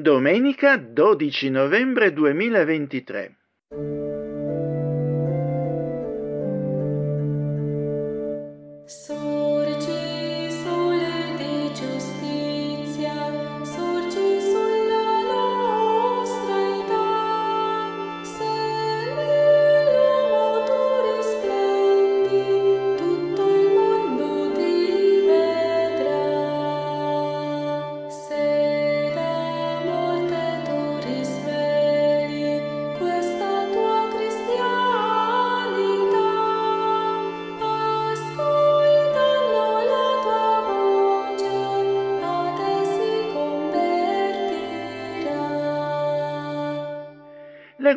domenica 12 novembre 2023.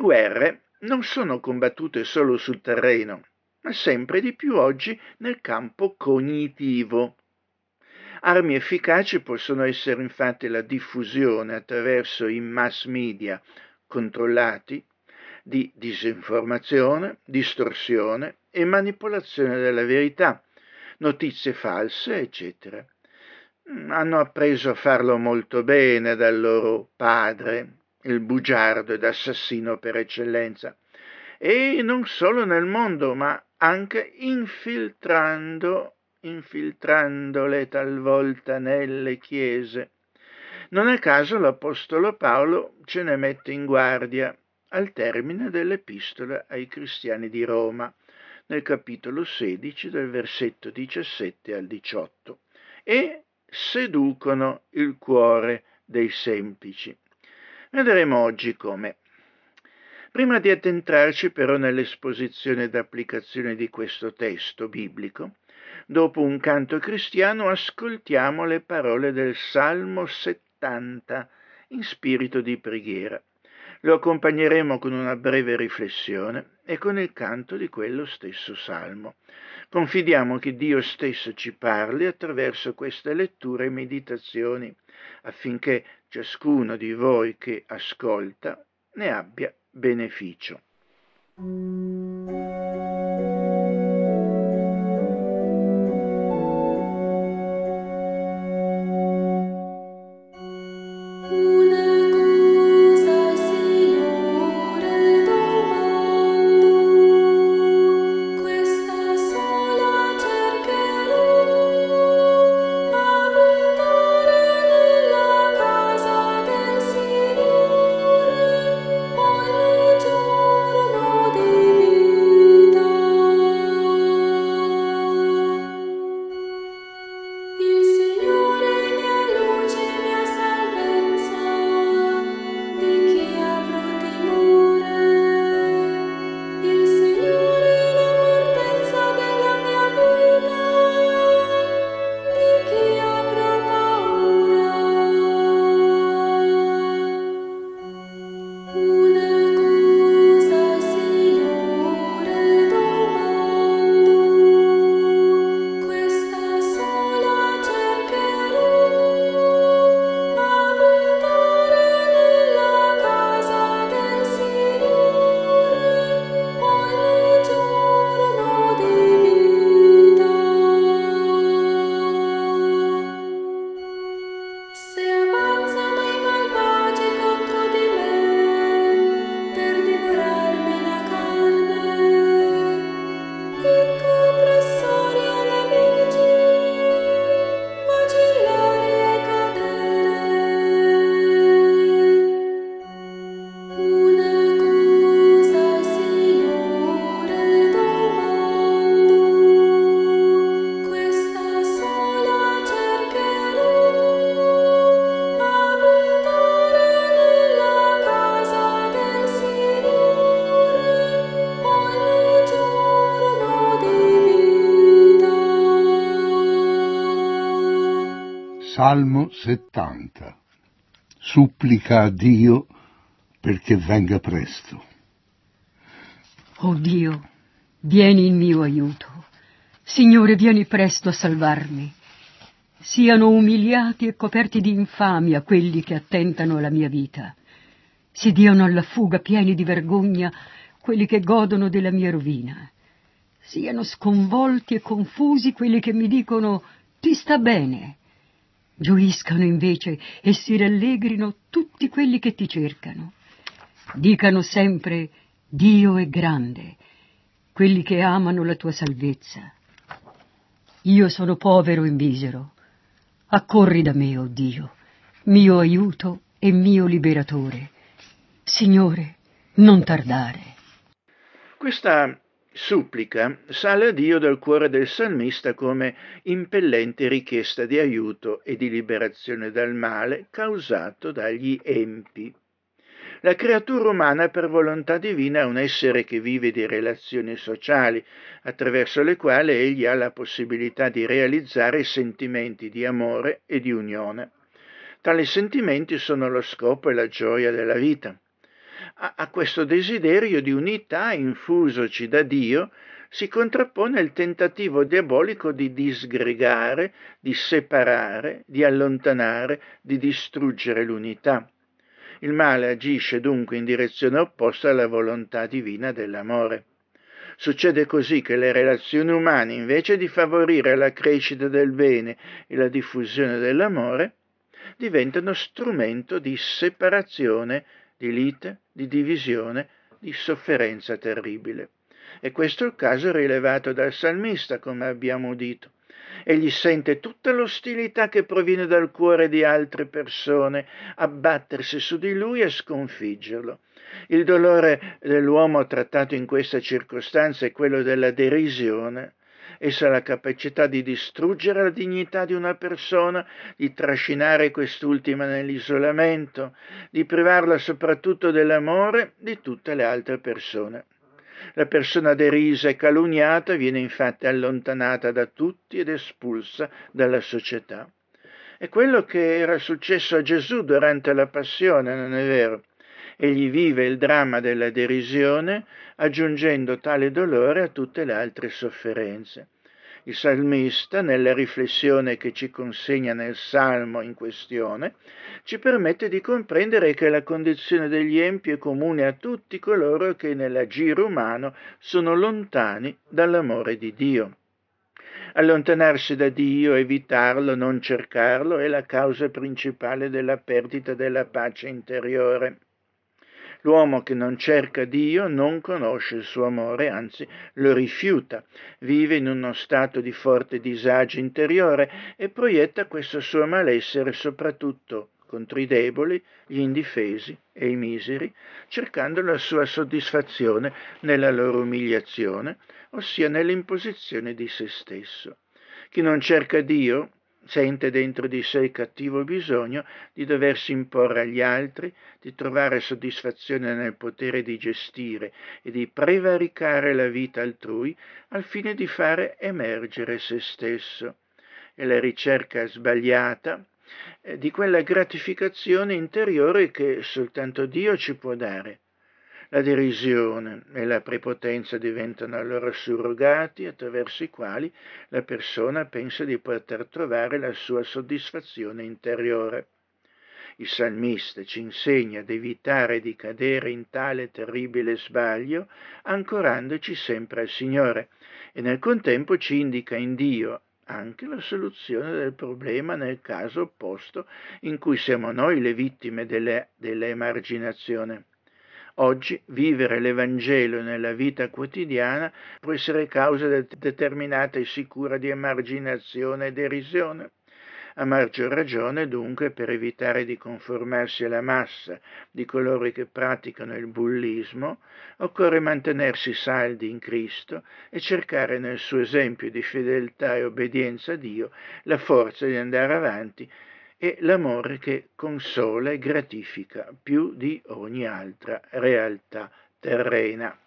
Guerre non sono combattute solo sul terreno, ma sempre di più oggi nel campo cognitivo. Armi efficaci possono essere infatti la diffusione attraverso i mass media controllati di disinformazione, distorsione e manipolazione della verità, notizie false, eccetera. Hanno appreso a farlo molto bene dal loro padre, il bugiardo ed assassino per eccellenza, e non solo nel mondo, ma anche infiltrando, infiltrandole talvolta nelle chiese. Non a caso l'Apostolo Paolo ce ne mette in guardia al termine dell'epistola ai cristiani di Roma, nel capitolo 16 del versetto 17 al 18, e seducono il cuore dei semplici. Vedremo oggi come. Prima di addentrarci però nell'esposizione ed applicazione di questo testo biblico, dopo un canto cristiano ascoltiamo le parole del Salmo 70 in spirito di preghiera. Lo accompagneremo con una breve riflessione e con il canto di quello stesso salmo. Confidiamo che Dio stesso ci parli attraverso queste letture e meditazioni, affinché ciascuno di voi che ascolta ne abbia beneficio. Salmo 70 Supplica a Dio perché venga presto. Oh Dio, vieni in mio aiuto. Signore, vieni presto a salvarmi. Siano umiliati e coperti di infamia quelli che attentano alla mia vita. Si diano alla fuga pieni di vergogna quelli che godono della mia rovina. Siano sconvolti e confusi quelli che mi dicono ti sta bene Gioiscano invece e si rallegrino tutti quelli che ti cercano. Dicano sempre Dio è grande, quelli che amano la tua salvezza. Io sono povero e misero. Accorri da me, o oh Dio, mio aiuto e mio liberatore. Signore, non tardare. Questa supplica sale a Dio dal cuore del salmista come impellente richiesta di aiuto e di liberazione dal male causato dagli empi. La creatura umana per volontà divina è un essere che vive di relazioni sociali, attraverso le quali egli ha la possibilità di realizzare sentimenti di amore e di unione. Tali sentimenti sono lo scopo e la gioia della vita. A, a questo desiderio di unità infusoci da Dio si contrappone il tentativo diabolico di disgregare, di separare, di allontanare, di distruggere l'unità. Il male agisce dunque in direzione opposta alla volontà divina dell'amore. Succede così che le relazioni umane, invece di favorire la crescita del bene e la diffusione dell'amore, diventano strumento di separazione, di lite, di divisione, di sofferenza terribile. E questo è il caso rilevato dal salmista, come abbiamo udito egli sente tutta l'ostilità che proviene dal cuore di altre persone abbattersi su di lui e sconfiggerlo. Il dolore dell'uomo trattato in questa circostanza è quello della derisione. Essa ha la capacità di distruggere la dignità di una persona, di trascinare quest'ultima nell'isolamento, di privarla soprattutto dell'amore di tutte le altre persone. La persona derisa e calunniata viene infatti allontanata da tutti ed espulsa dalla società. È quello che era successo a Gesù durante la passione, non è vero? Egli vive il dramma della derisione aggiungendo tale dolore a tutte le altre sofferenze. Il salmista, nella riflessione che ci consegna nel salmo in questione, ci permette di comprendere che la condizione degli empi è comune a tutti coloro che nell'agire umano sono lontani dall'amore di Dio. Allontanarsi da Dio, evitarlo, non cercarlo è la causa principale della perdita della pace interiore. L'uomo che non cerca Dio non conosce il suo amore, anzi lo rifiuta, vive in uno stato di forte disagio interiore e proietta questo suo malessere soprattutto contro i deboli, gli indifesi e i miseri, cercando la sua soddisfazione nella loro umiliazione, ossia nell'imposizione di se stesso. Chi non cerca Dio sente dentro di sé il cattivo bisogno di doversi imporre agli altri, di trovare soddisfazione nel potere di gestire e di prevaricare la vita altrui al fine di fare emergere se stesso. È la ricerca sbagliata eh, di quella gratificazione interiore che soltanto Dio ci può dare la derisione e la prepotenza diventano allora surrogati attraverso i quali la persona pensa di poter trovare la sua soddisfazione interiore. Il salmista ci insegna ad evitare di cadere in tale terribile sbaglio, ancorandoci sempre al Signore, e nel contempo ci indica in Dio anche la soluzione del problema nel caso opposto in cui siamo noi le vittime dell'emarginazione. Oggi vivere l'Evangelo nella vita quotidiana può essere causa determinata e sicura di emarginazione e derisione. A maggior ragione, dunque, per evitare di conformarsi alla massa di coloro che praticano il bullismo, occorre mantenersi saldi in Cristo e cercare nel suo esempio di fedeltà e obbedienza a Dio la forza di andare avanti è l'amore che consola e gratifica più di ogni altra realtà terrena.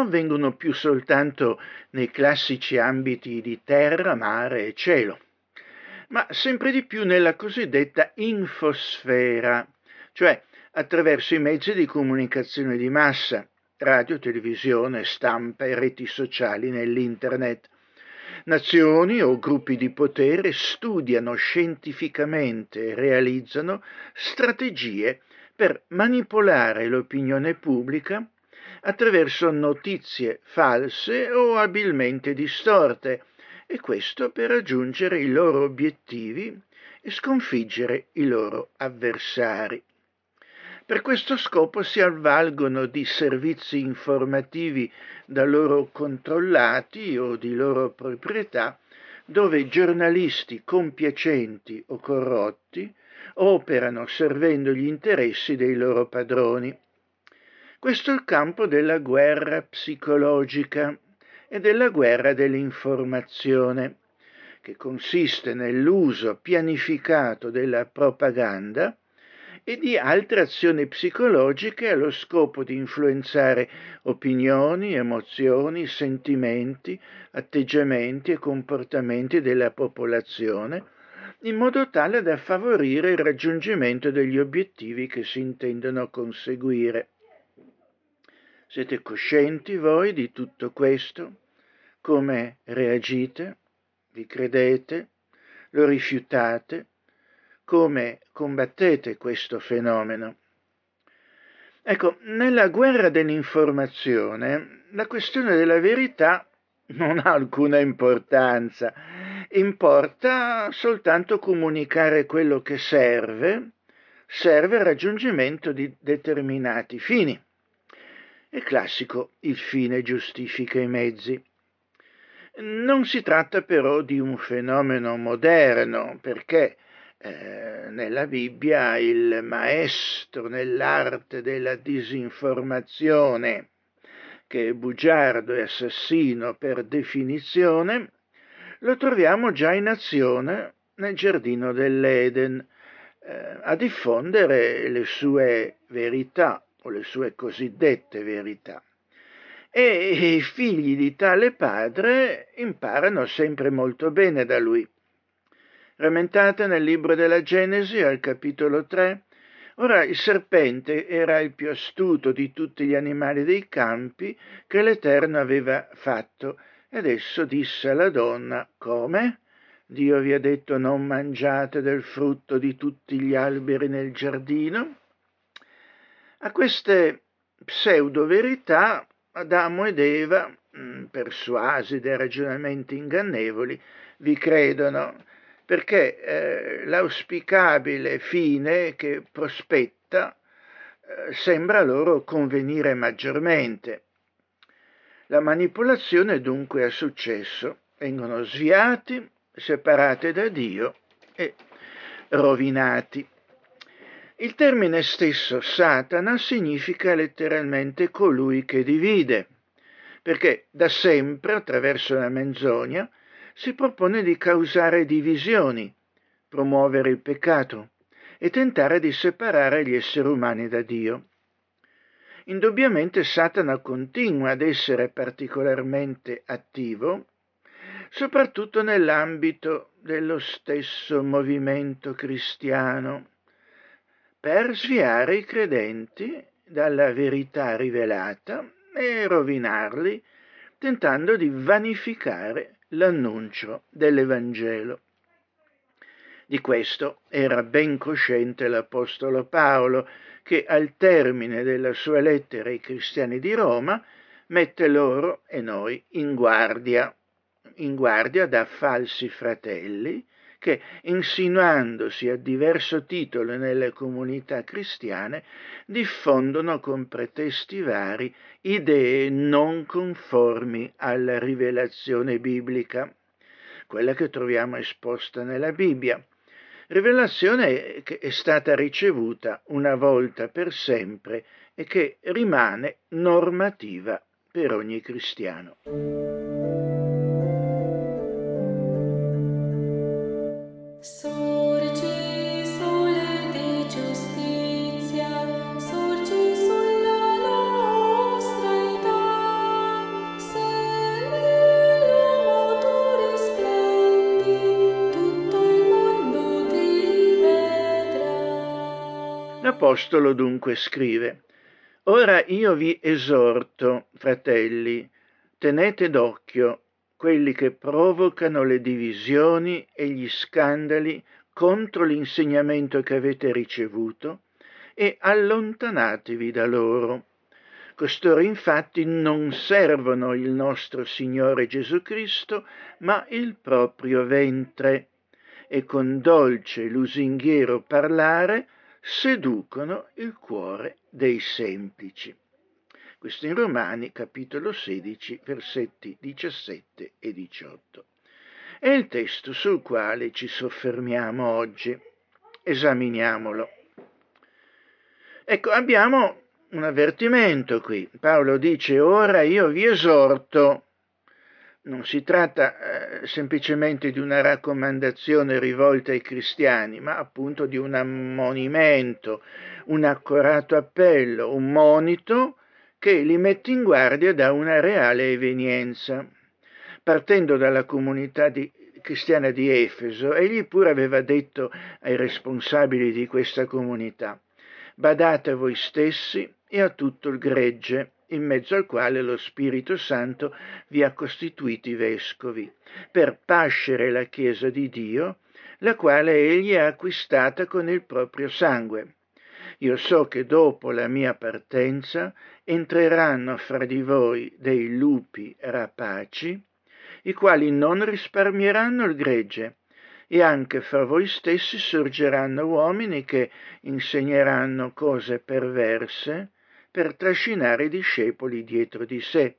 Non avvengono più soltanto nei classici ambiti di terra, mare e cielo, ma sempre di più nella cosiddetta infosfera, cioè attraverso i mezzi di comunicazione di massa, radio, televisione, stampa e reti sociali nell'Internet. Nazioni o gruppi di potere studiano scientificamente e realizzano strategie per manipolare l'opinione pubblica attraverso notizie false o abilmente distorte, e questo per raggiungere i loro obiettivi e sconfiggere i loro avversari. Per questo scopo si avvalgono di servizi informativi da loro controllati o di loro proprietà, dove giornalisti compiacenti o corrotti operano servendo gli interessi dei loro padroni. Questo è il campo della guerra psicologica e della guerra dell'informazione, che consiste nell'uso pianificato della propaganda e di altre azioni psicologiche allo scopo di influenzare opinioni, emozioni, sentimenti, atteggiamenti e comportamenti della popolazione in modo tale da favorire il raggiungimento degli obiettivi che si intendono conseguire. Siete coscienti voi di tutto questo? Come reagite? Vi credete? Lo rifiutate? Come combattete questo fenomeno? Ecco, nella guerra dell'informazione la questione della verità non ha alcuna importanza importa soltanto comunicare quello che serve, serve al raggiungimento di determinati fini. È classico, il fine giustifica i mezzi. Non si tratta però di un fenomeno moderno, perché eh, nella Bibbia il maestro nell'arte della disinformazione, che è bugiardo e assassino per definizione, lo troviamo già in azione nel giardino dell'Eden, eh, a diffondere le sue verità o le sue cosiddette verità. E i figli di tale padre imparano sempre molto bene da lui. Rammentate nel libro della Genesi al capitolo 3, Ora il serpente era il più astuto di tutti gli animali dei campi che l'Eterno aveva fatto ed esso disse alla donna, come? Dio vi ha detto non mangiate del frutto di tutti gli alberi nel giardino? A queste pseudo verità Adamo ed Eva, mm, persuasi dai ragionamenti ingannevoli, vi credono perché eh, l'auspicabile fine che prospetta eh, sembra loro convenire maggiormente. La manipolazione dunque ha successo, vengono sviati, separati da Dio e rovinati. Il termine stesso Satana significa letteralmente colui che divide, perché da sempre, attraverso la menzogna, si propone di causare divisioni, promuovere il peccato e tentare di separare gli esseri umani da Dio. Indubbiamente Satana continua ad essere particolarmente attivo, soprattutto nell'ambito dello stesso movimento cristiano, per sviare i credenti dalla verità rivelata e rovinarli, tentando di vanificare l'annuncio dell'Evangelo. Di questo era ben cosciente l'Apostolo Paolo, che al termine della sua lettera ai cristiani di Roma mette loro e noi in guardia, in guardia da falsi fratelli che, insinuandosi a diverso titolo nelle comunità cristiane, diffondono con pretesti vari idee non conformi alla rivelazione biblica, quella che troviamo esposta nella Bibbia, rivelazione che è stata ricevuta una volta per sempre e che rimane normativa per ogni cristiano. L'Apostolo dunque scrive, Ora io vi esorto, fratelli, tenete d'occhio quelli che provocano le divisioni e gli scandali contro l'insegnamento che avete ricevuto e allontanatevi da loro. Costoro infatti non servono il nostro Signore Gesù Cristo, ma il proprio ventre, e con dolce lusinghiero parlare seducono il cuore dei semplici. Questo in Romani capitolo 16 versetti 17 e 18. È il testo sul quale ci soffermiamo oggi. Esaminiamolo. Ecco, abbiamo un avvertimento qui. Paolo dice, ora io vi esorto non si tratta eh, semplicemente di una raccomandazione rivolta ai cristiani, ma appunto di un ammonimento, un accorato appello, un monito che li mette in guardia da una reale evenienza. Partendo dalla comunità di, cristiana di Efeso, egli pure aveva detto ai responsabili di questa comunità, badate a voi stessi e a tutto il gregge in mezzo al quale lo Spirito Santo vi ha costituiti vescovi, per pascere la Chiesa di Dio, la quale egli ha acquistata con il proprio sangue. Io so che dopo la mia partenza entreranno fra di voi dei lupi rapaci, i quali non risparmieranno il gregge, e anche fra voi stessi sorgeranno uomini che insegneranno cose perverse, per trascinare i discepoli dietro di sé.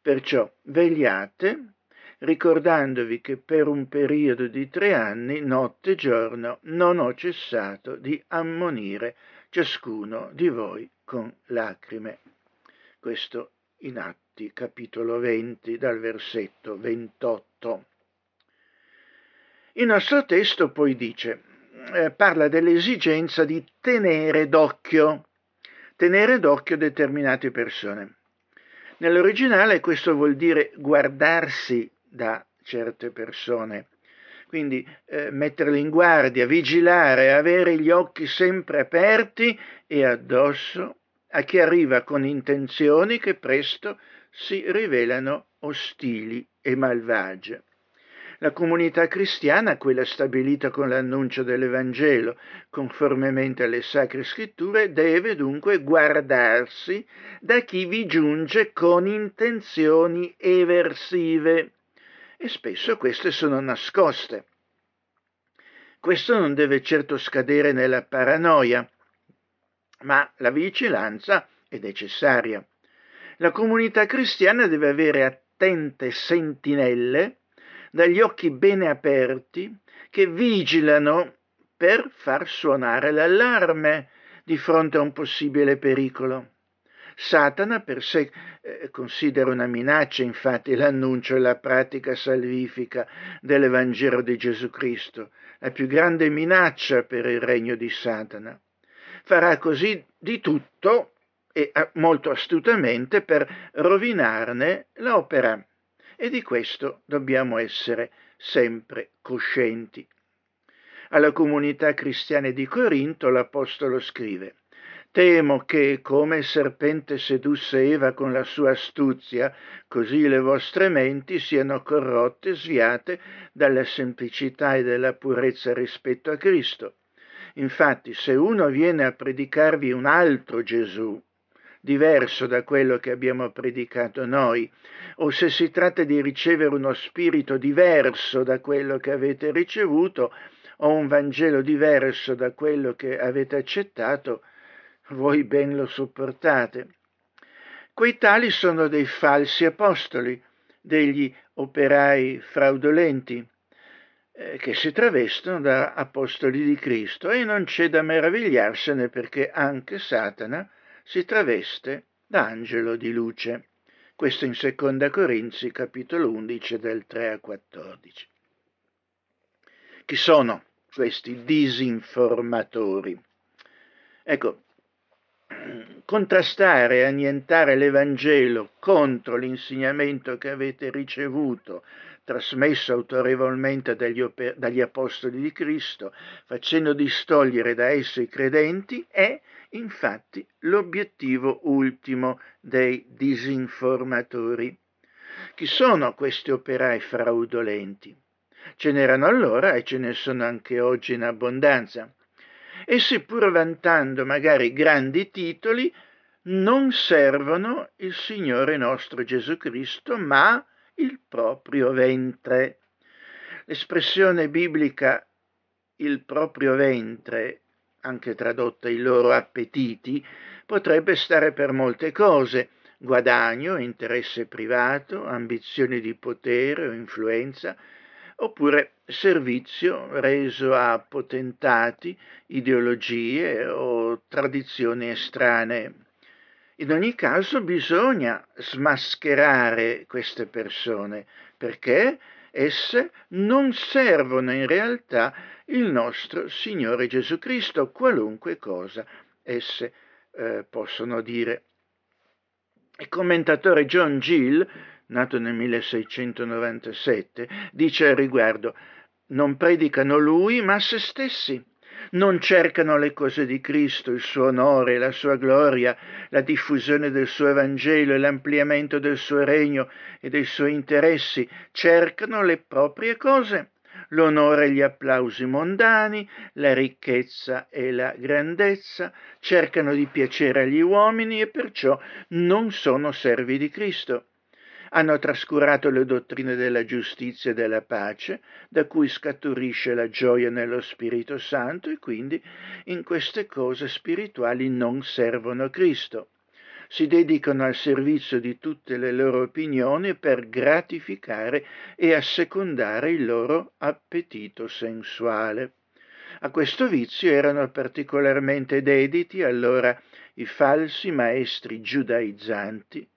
Perciò vegliate, ricordandovi che per un periodo di tre anni, notte e giorno, non ho cessato di ammonire ciascuno di voi con lacrime. Questo in Atti, capitolo 20, dal versetto 28. Il nostro testo poi dice, eh, parla dell'esigenza di tenere d'occhio tenere d'occhio determinate persone. Nell'originale questo vuol dire guardarsi da certe persone, quindi eh, metterle in guardia, vigilare, avere gli occhi sempre aperti e addosso a chi arriva con intenzioni che presto si rivelano ostili e malvagie. La comunità cristiana, quella stabilita con l'annuncio dell'Evangelo, conformemente alle sacre scritture, deve dunque guardarsi da chi vi giunge con intenzioni eversive e spesso queste sono nascoste. Questo non deve certo scadere nella paranoia, ma la vigilanza è necessaria. La comunità cristiana deve avere attente sentinelle dagli occhi bene aperti che vigilano per far suonare l'allarme di fronte a un possibile pericolo. Satana per sé eh, considera una minaccia infatti l'annuncio e la pratica salvifica dell'Evangelo di Gesù Cristo, la più grande minaccia per il regno di Satana. Farà così di tutto e molto astutamente per rovinarne l'opera e di questo dobbiamo essere sempre coscienti. Alla comunità cristiana di Corinto l'Apostolo scrive Temo che, come il serpente sedusse Eva con la sua astuzia, così le vostre menti siano corrotte, sviate dalla semplicità e dalla purezza rispetto a Cristo. Infatti, se uno viene a predicarvi un altro Gesù, diverso da quello che abbiamo predicato noi, o se si tratta di ricevere uno spirito diverso da quello che avete ricevuto, o un Vangelo diverso da quello che avete accettato, voi ben lo sopportate. Quei tali sono dei falsi apostoli, degli operai fraudolenti, eh, che si travestono da apostoli di Cristo e non c'è da meravigliarsene perché anche Satana si traveste da angelo di luce. Questo in seconda Corinzi capitolo 11 del 3 a 14. Chi sono questi disinformatori? Ecco, contrastare e annientare l'Evangelo contro l'insegnamento che avete ricevuto, trasmesso autorevolmente dagli, oper- dagli Apostoli di Cristo, facendo distogliere da esso i credenti, è infatti l'obiettivo ultimo dei disinformatori. Chi sono questi operai fraudolenti? Ce n'erano allora e ce ne sono anche oggi in abbondanza essi pur vantando magari grandi titoli, non servono il Signore nostro Gesù Cristo, ma il proprio ventre. L'espressione biblica il proprio ventre, anche tradotta i loro appetiti, potrebbe stare per molte cose, guadagno, interesse privato, ambizioni di potere o influenza, oppure servizio reso a potentati, ideologie o tradizioni estranee. In ogni caso bisogna smascherare queste persone perché esse non servono in realtà il nostro Signore Gesù Cristo, qualunque cosa esse eh, possono dire. Il commentatore John Gill nato nel 1697, dice al riguardo, non predicano lui ma se stessi. Non cercano le cose di Cristo, il suo onore, la sua gloria, la diffusione del suo Evangelo e l'ampliamento del suo regno e dei suoi interessi, cercano le proprie cose, l'onore e gli applausi mondani, la ricchezza e la grandezza, cercano di piacere agli uomini e perciò non sono servi di Cristo hanno trascurato le dottrine della giustizia e della pace, da cui scaturisce la gioia nello Spirito Santo e quindi in queste cose spirituali non servono Cristo. Si dedicano al servizio di tutte le loro opinioni per gratificare e assecondare il loro appetito sensuale. A questo vizio erano particolarmente dediti allora i falsi maestri giudaizzanti,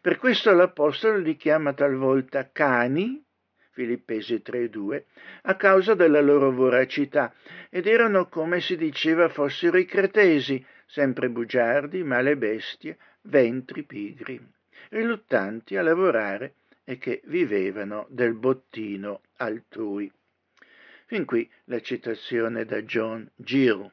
per questo l'Apostolo li chiama talvolta cani, Filippesi 3:2, a causa della loro voracità, ed erano come si diceva fossero i cretesi, sempre bugiardi, male bestie, ventri pigri, riluttanti a lavorare e che vivevano del bottino altrui. Fin qui la citazione da John Gill.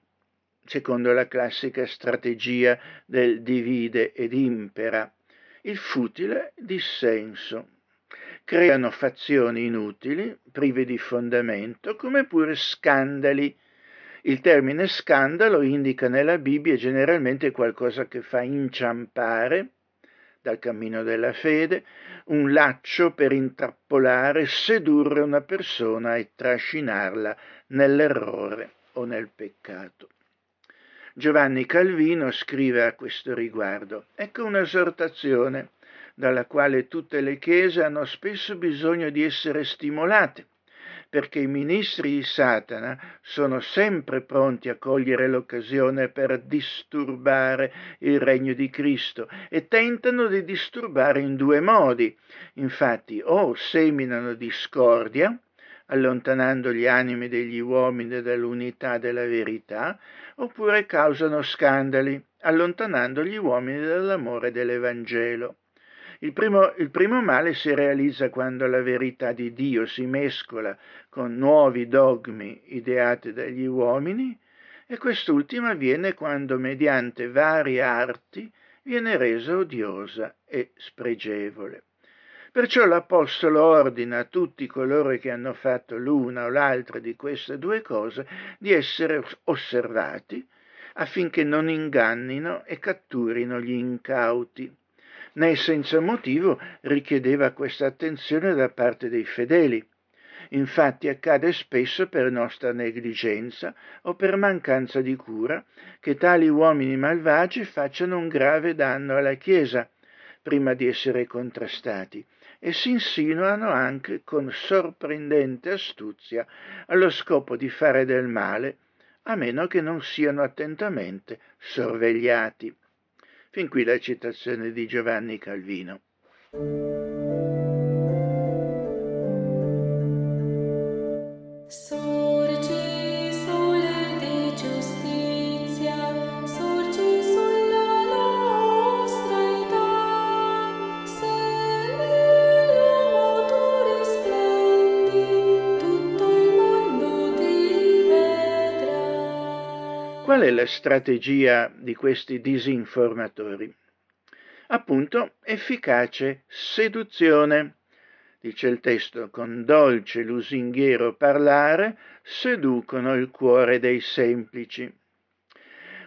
secondo la classica strategia del divide ed impera, il futile dissenso. Creano fazioni inutili, prive di fondamento, come pure scandali. Il termine scandalo indica nella Bibbia generalmente qualcosa che fa inciampare dal cammino della fede, un laccio per intrappolare, sedurre una persona e trascinarla nell'errore o nel peccato. Giovanni Calvino scrive a questo riguardo, ecco un'esortazione dalla quale tutte le chiese hanno spesso bisogno di essere stimolate, perché i ministri di Satana sono sempre pronti a cogliere l'occasione per disturbare il regno di Cristo e tentano di disturbare in due modi. Infatti o seminano discordia, allontanando gli animi degli uomini dall'unità della verità, oppure causano scandali, allontanando gli uomini dall'amore dell'Evangelo. Il primo, il primo, male si realizza quando la verità di Dio si mescola con nuovi dogmi ideati dagli uomini e quest'ultima avviene quando mediante varie arti viene resa odiosa e spregevole. Perciò l'Apostolo ordina a tutti coloro che hanno fatto l'una o l'altra di queste due cose di essere osservati affinché non ingannino e catturino gli incauti. Né senza motivo richiedeva questa attenzione da parte dei fedeli. Infatti accade spesso per nostra negligenza o per mancanza di cura che tali uomini malvagi facciano un grave danno alla Chiesa prima di essere contrastati e si insinuano anche con sorprendente astuzia allo scopo di fare del male, a meno che non siano attentamente sorvegliati. Fin qui la citazione di Giovanni Calvino. Qual è la strategia di questi disinformatori? Appunto, efficace seduzione. Dice il testo, con dolce lusinghiero parlare seducono il cuore dei semplici.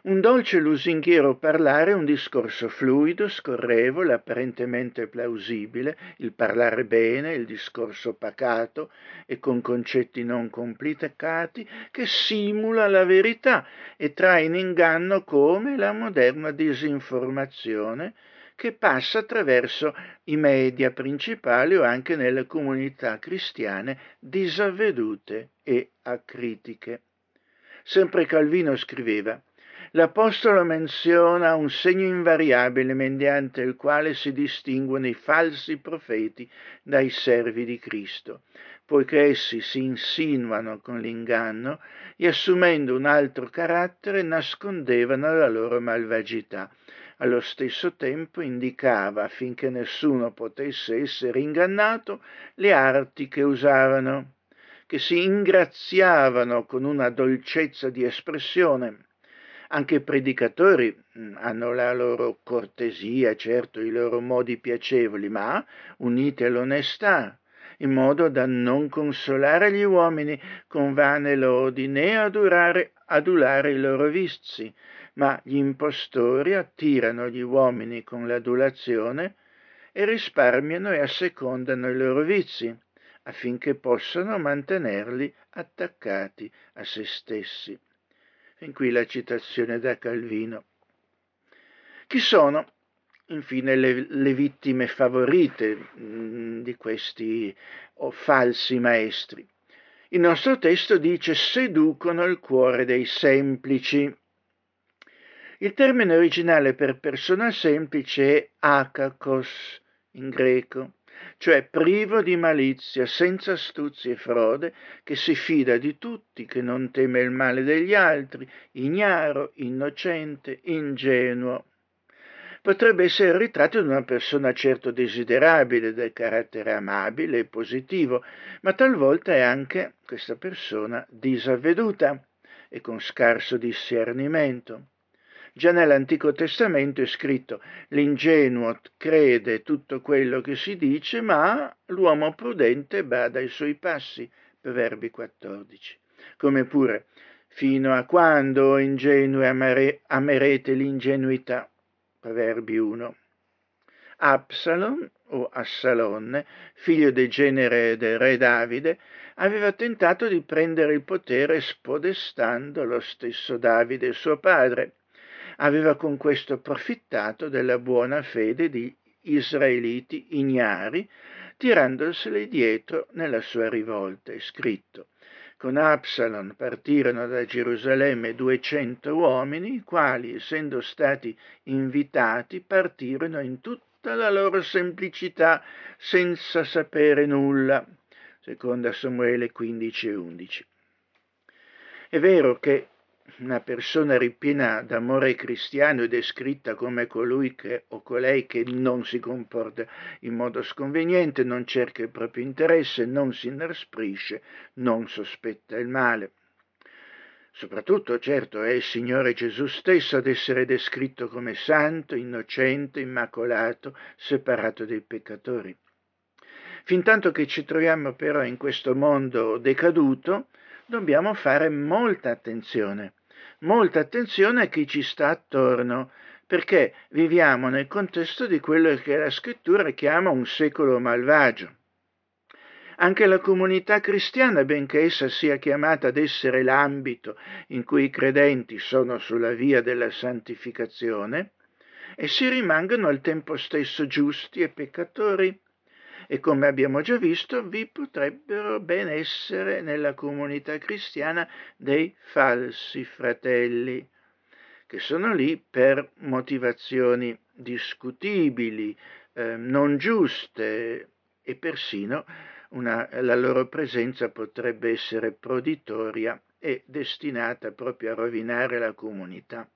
Un dolce lusinghiero parlare, un discorso fluido, scorrevole, apparentemente plausibile, il parlare bene, il discorso pacato e con concetti non complicati, che simula la verità e trae in inganno come la moderna disinformazione che passa attraverso i media principali o anche nelle comunità cristiane disavvedute e acritiche. Sempre Calvino scriveva l'Apostolo menziona un segno invariabile mediante il quale si distinguono i falsi profeti dai servi di Cristo, poiché essi si insinuano con l'inganno e assumendo un altro carattere nascondevano la loro malvagità. Allo stesso tempo indicava, affinché nessuno potesse essere ingannato, le arti che usavano, che si ingraziavano con una dolcezza di espressione anche i predicatori mm, hanno la loro cortesia, certo, i loro modi piacevoli, ma uniti all'onestà, in modo da non consolare gli uomini con vane lodi né adurare, adulare i loro vizi, ma gli impostori attirano gli uomini con l'adulazione e risparmiano e assecondano i loro vizi, affinché possano mantenerli attaccati a se stessi. Fin qui la citazione da Calvino. Chi sono infine le, le vittime favorite mh, mm, di questi oh, falsi maestri? Il nostro testo dice seducono il cuore dei semplici. Il termine originale per persona semplice è akakos in greco cioè privo di malizia, senza astuzia e frode, che si fida di tutti, che non teme il male degli altri, ignaro, innocente, ingenuo. potrebbe essere il ritratto di una persona certo desiderabile, del carattere amabile e positivo, ma talvolta è anche questa persona disavveduta e con scarso discernimento. Già nell'Antico Testamento è scritto l'ingenuo crede tutto quello che si dice, ma l'uomo prudente bada ai suoi passi. Proverbi 14. Come pure, fino a quando ingenui amare, amerete l'ingenuità? Proverbi 1. Absalom o Assalon, figlio del genere del re Davide, aveva tentato di prendere il potere spodestando lo stesso Davide, suo padre aveva con questo approfittato della buona fede di israeliti ignari, tirandoseli dietro nella sua rivolta. È scritto. Con Absalom partirono da Gerusalemme duecento uomini, i quali, essendo stati invitati, partirono in tutta la loro semplicità, senza sapere nulla. Seconda Samuele 15 e 11. È vero che una persona ripiena d'amore cristiano è descritta come colui che, o colei che non si comporta in modo sconveniente, non cerca il proprio interesse, non si inasprisce, non sospetta il male. Soprattutto, certo, è il Signore Gesù stesso ad essere descritto come santo, innocente, immacolato, separato dai peccatori. Fintanto che ci troviamo però in questo mondo decaduto, dobbiamo fare molta attenzione molta attenzione a chi ci sta attorno, perché viviamo nel contesto di quello che la scrittura chiama un secolo malvagio. Anche la comunità cristiana, benché essa sia chiamata ad essere l'ambito in cui i credenti sono sulla via della santificazione, essi rimangono al tempo stesso giusti e peccatori, e come abbiamo già visto vi potrebbero ben essere nella comunità cristiana dei falsi fratelli, che sono lì per motivazioni discutibili, eh, non giuste e persino una, la loro presenza potrebbe essere proditoria e destinata proprio a rovinare la comunità,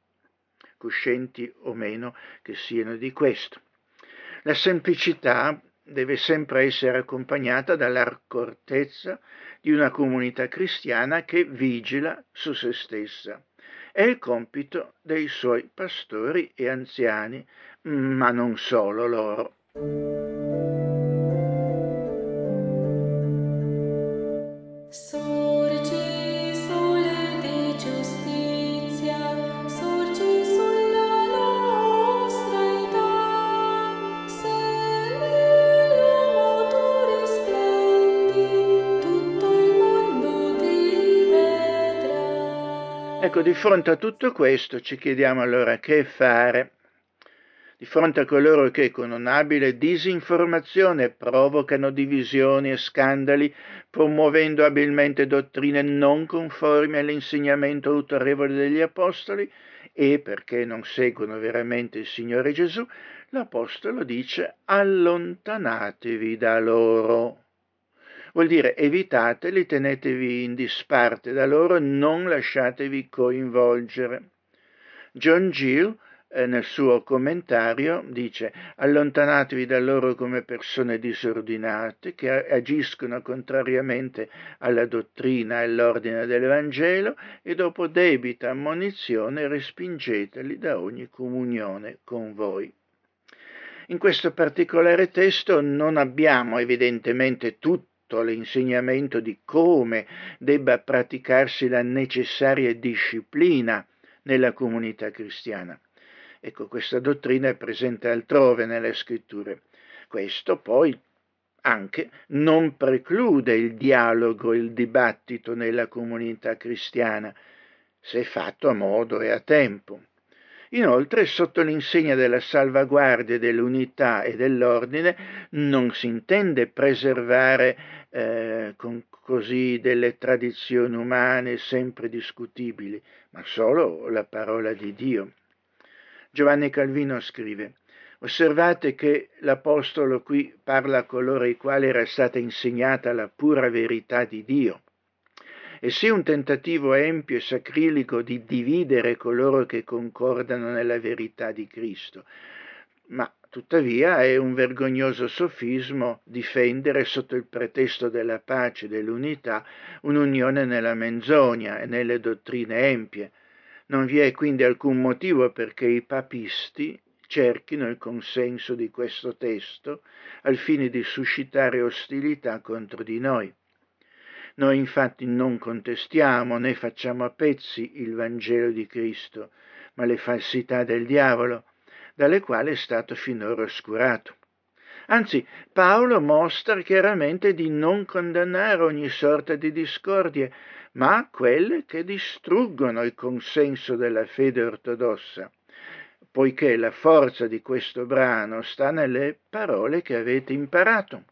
coscienti o meno che siano di questo. La semplicità deve sempre essere accompagnata dall'accortezza di una comunità cristiana che vigila su se stessa. È il compito dei suoi pastori e anziani, ma non solo loro. Ecco, di fronte a tutto questo ci chiediamo allora che fare. Di fronte a coloro che con un'abile disinformazione provocano divisioni e scandali, promuovendo abilmente dottrine non conformi all'insegnamento autorevole degli Apostoli, e perché non seguono veramente il Signore Gesù, l'Apostolo dice allontanatevi da loro. Vuol dire evitateli, tenetevi in disparte da loro, non lasciatevi coinvolgere. John Gill eh, nel suo commentario dice allontanatevi da loro come persone disordinate che agiscono contrariamente alla dottrina e all'ordine dell'Evangelo e dopo debita ammonizione respingeteli da ogni comunione con voi. In questo particolare testo non abbiamo evidentemente tutto l'insegnamento di come debba praticarsi la necessaria disciplina nella comunità cristiana. Ecco, questa dottrina è presente altrove nelle scritture. Questo poi anche non preclude il dialogo, il dibattito nella comunità cristiana, se fatto a modo e a tempo. Inoltre, sotto l'insegna della salvaguardia dell'unità e dell'ordine, non si intende preservare eh, con così delle tradizioni umane sempre discutibili, ma solo la parola di Dio. Giovanni Calvino scrive, osservate che l'Apostolo qui parla a coloro ai quali era stata insegnata la pura verità di Dio e sia un tentativo empio e sacrilico di dividere coloro che concordano nella verità di Cristo. ma tuttavia è un vergognoso sofismo difendere sotto il pretesto della pace e dell'unità un'unione nella menzogna e nelle dottrine empie. Non vi è quindi alcun motivo perché i papisti cerchino il consenso di questo testo al fine di suscitare ostilità contro di noi. Noi infatti non contestiamo né facciamo a pezzi il Vangelo di Cristo, ma le falsità del diavolo, dalle quali è stato finora oscurato. Anzi, Paolo mostra chiaramente di non condannare ogni sorta di discordie, ma quelle che distruggono il consenso della fede ortodossa, poiché la forza di questo brano sta nelle parole che avete imparato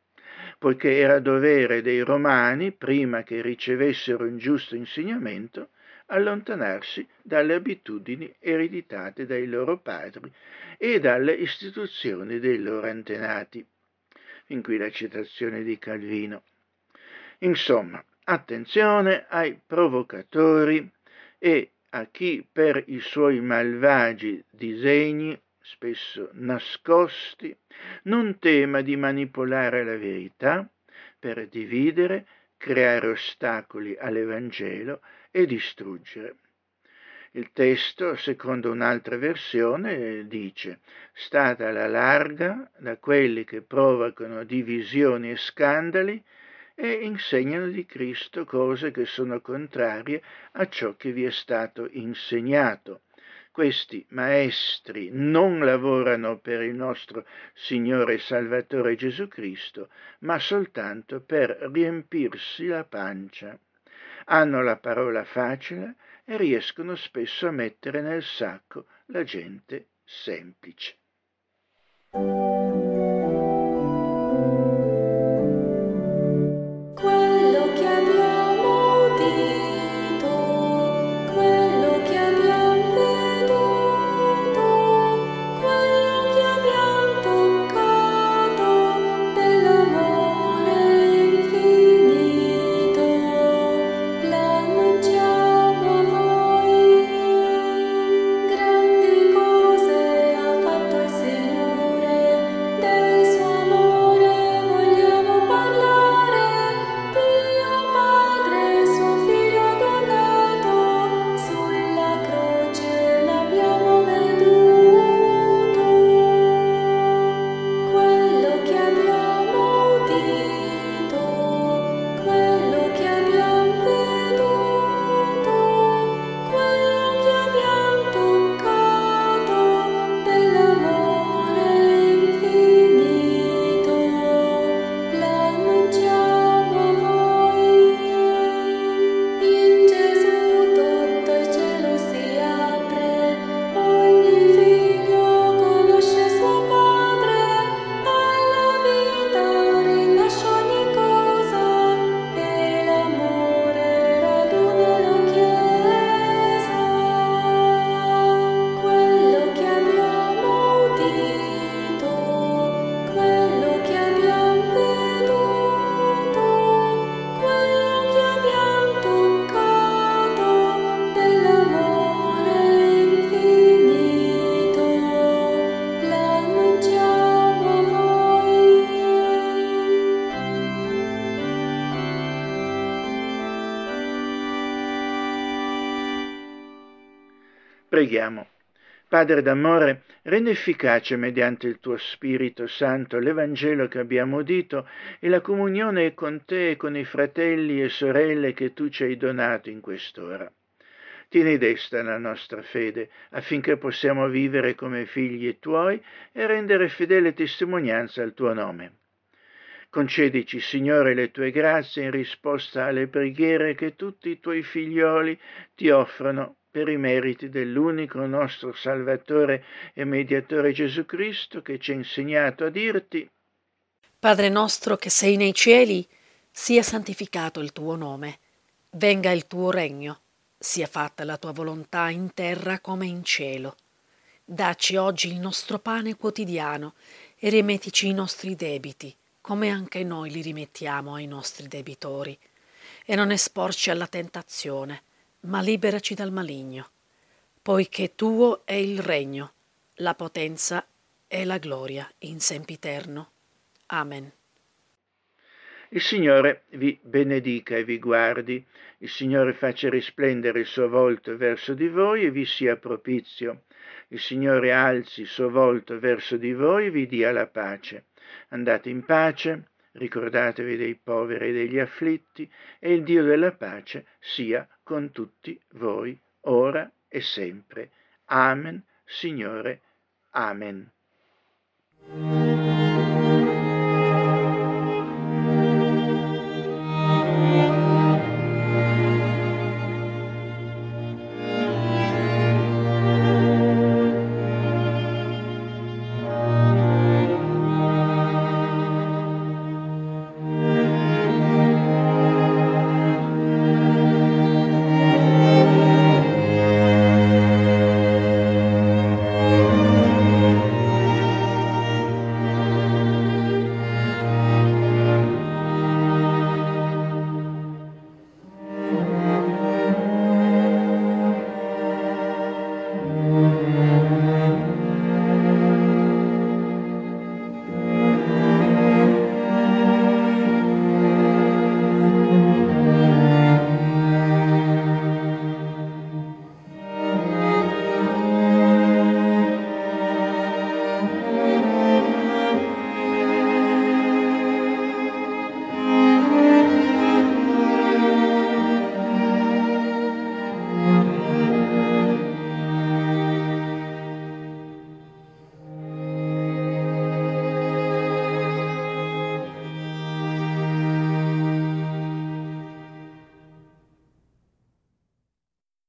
poiché era dovere dei romani, prima che ricevessero un giusto insegnamento, allontanarsi dalle abitudini ereditate dai loro padri e dalle istituzioni dei loro antenati. Fin qui la citazione di Calvino. Insomma, attenzione ai provocatori e a chi per i suoi malvagi disegni spesso nascosti, non tema di manipolare la verità per dividere, creare ostacoli all'Evangelo e distruggere. Il testo, secondo un'altra versione, dice state alla larga da quelli che provocano divisioni e scandali e insegnano di Cristo cose che sono contrarie a ciò che vi è stato insegnato questi maestri non lavorano per il nostro Signore e Salvatore Gesù Cristo, ma soltanto per riempirsi la pancia. Hanno la parola facile e riescono spesso a mettere nel sacco la gente semplice. Preghiamo. Padre d'amore, rende efficace mediante il tuo Spirito Santo l'Evangelo che abbiamo udito e la comunione con te e con i fratelli e sorelle che tu ci hai donato in quest'ora. Tieni desta la nostra fede affinché possiamo vivere come figli tuoi e rendere fedele testimonianza al tuo nome. Concedici, Signore, le tue grazie in risposta alle preghiere che tutti i tuoi figlioli ti offrono per i meriti dell'unico nostro Salvatore e Mediatore Gesù Cristo che ci ha insegnato a dirti Padre nostro che sei nei cieli, sia santificato il tuo nome, venga il tuo regno, sia fatta la tua volontà in terra come in cielo. Dacci oggi il nostro pane quotidiano e rimettici i nostri debiti, come anche noi li rimettiamo ai nostri debitori, e non esporci alla tentazione, ma liberaci dal maligno, poiché tuo è il regno, la potenza e la gloria in sempiterno. Amen. Il Signore vi benedica e vi guardi, il Signore faccia risplendere il suo volto verso di voi e vi sia propizio. Il Signore alzi il suo volto verso di voi e vi dia la pace. Andate in pace, ricordatevi dei poveri e degli afflitti, e il Dio della pace sia con tutti voi, ora e sempre. Amen, Signore. Amen.